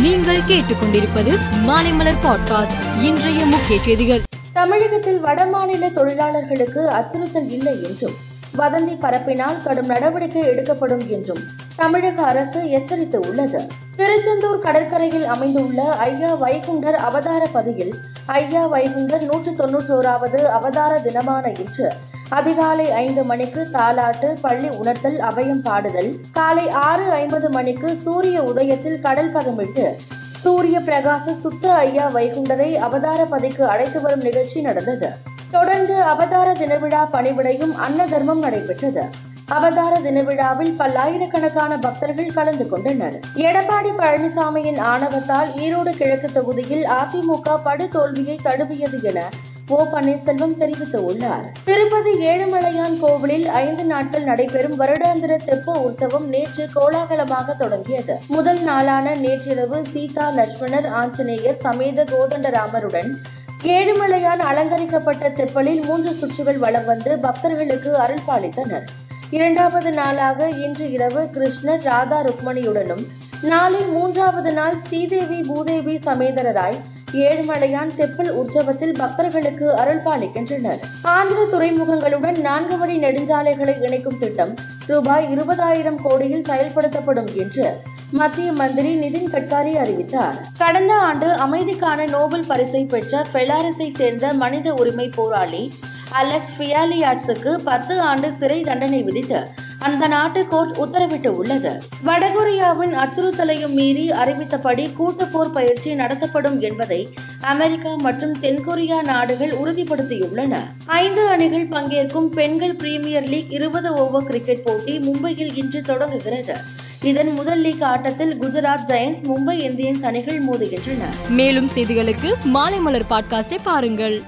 நீங்கள் கேட்டுக்கொண்டிருப்பது மாலைமலர் பாட்காஸ்ட் இன்றைய முக்கிய செய்திகள். தமிழகத்தில் வடமாநில தொழிலாளர்களுக்கு அச்சுறுத்தல் இல்லை என்றும் வதந்தி பரப்பினால் கடும் நடவடிக்கை எடுக்கப்படும் என்றும் தமிழக அரசு எச்சரித்து உள்ளது திருச்செந்தூர் கடற்கரையில் அமைந்துள்ள ஐயா வைகுண்டர் அவதார பதியில் ஐயா வைகுண்டர் நூற்று தொன்னூற்றோராவது அவதார தினமான இன்று அதிகாலை ஐந்து மணிக்கு தாலாட்டு பள்ளி உணர்த்தல் அபயம் பாடுதல். காலை ஆறு ஐம்பது மணிக்கு சூரிய உதயத்தில் கடல் பதமிட்டு சூரிய பிரகாச சுத்த ஐயா வைகுண்டரை அவதார பதிக்கு அழைத்து வரும் நிகழ்ச்சி நடந்தது. தொடர்ந்து அவதார தினவிழா பணிவிடையும் அன்ன தர்மம் நடைபெற்றது. அவதார தினவிழாவில் பல்லாயிரக்கணக்கான பக்தர்கள் கலந்து கொண்டனர். எடப்பாடி பழனிசாமியின் ஆணவத்தால் ஈரோடு கிழக்கு தொகுதியில் அதிமுக படுதோல்வியை தழுவியது என ஓ பன்னீர்செல்வம் தெரிவித்துள்ளார் திருப்பதி ஏழுமலையான் கோவிலில் ஐந்து நாட்கள் நடைபெறும் வருடாந்திர தெப்ப உற்சவம் நேற்று கோலாகலமாக தொடங்கியது. முதல் நாளான நேற்றிரவு சீதா லட்சுமணர் ஆஞ்சநேயர் சமேத கோதண்டராமருடன் ஏழுமலையான் அலங்கரிக்கப்பட்ட தெப்பலில் மூன்று சுற்றுகள் வலம் வந்து பக்தர்களுக்கு அருள் பாலித்தனர். இரண்டாவது நாளாக இன்று இரவு கிருஷ்ணர் ராதா ருக்மணியுடனும் நாளை மூன்றாவது நாள் ஸ்ரீதேவி பூதேவி சமேதரராய் ஏழுமலையான் தெப்பல் உற்சவத்தில் பக்தர்களுக்கு அருள்பாலிக்கின்றனர். ஆந்திர துறைமுகங்களுடன் நான்கு வழி நெடுஞ்சாலைகளை இணைக்கும் திட்டம் ரூபாய் இருபதாயிரம் கோடியில் செயல்படுத்தப்படும் என்று மத்திய மந்திரி நிதின் கட்காரி அறிவித்தார். கடந்த ஆண்டு அமைதிக்கான நோபல் பரிசை பெற்ற பெலாரஸை சேர்ந்த மனித உரிமை போராளி அலஸ் ஃபியாலியாட்ஸுக்கு பத்து ஆண்டு சிறை தண்டனை விதித்து அந்த நாட்டு கோர்ட் உத்தரவிட்டு உள்ளது. வடகொரியாவின் அச்சுறுத்தலையும் மீறி அறிவித்தபடி கூட்டுப்போர் பயிற்சி நடத்தப்படும் என்பதை அமெரிக்கா மற்றும் தென்கொரியா நாடுகள் உறுதிப்படுத்தியுள்ளன. ஐந்து அணிகள் பங்கேற்கும் பெண்கள் பிரீமியர் லீக் இருபது ஓவர் கிரிக்கெட் போட்டி மும்பையில் இன்று தொடங்குகிறது. இதன் முதல் லீக் ஆட்டத்தில் குஜராத் ஜெயன்ஸ் மும்பை இந்தியன்ஸ் அணிகள் மோதுகின்றன. மேலும் செய்திகளுக்கு மாலைமலர் பாட்காஸ்டை பாருங்கள்.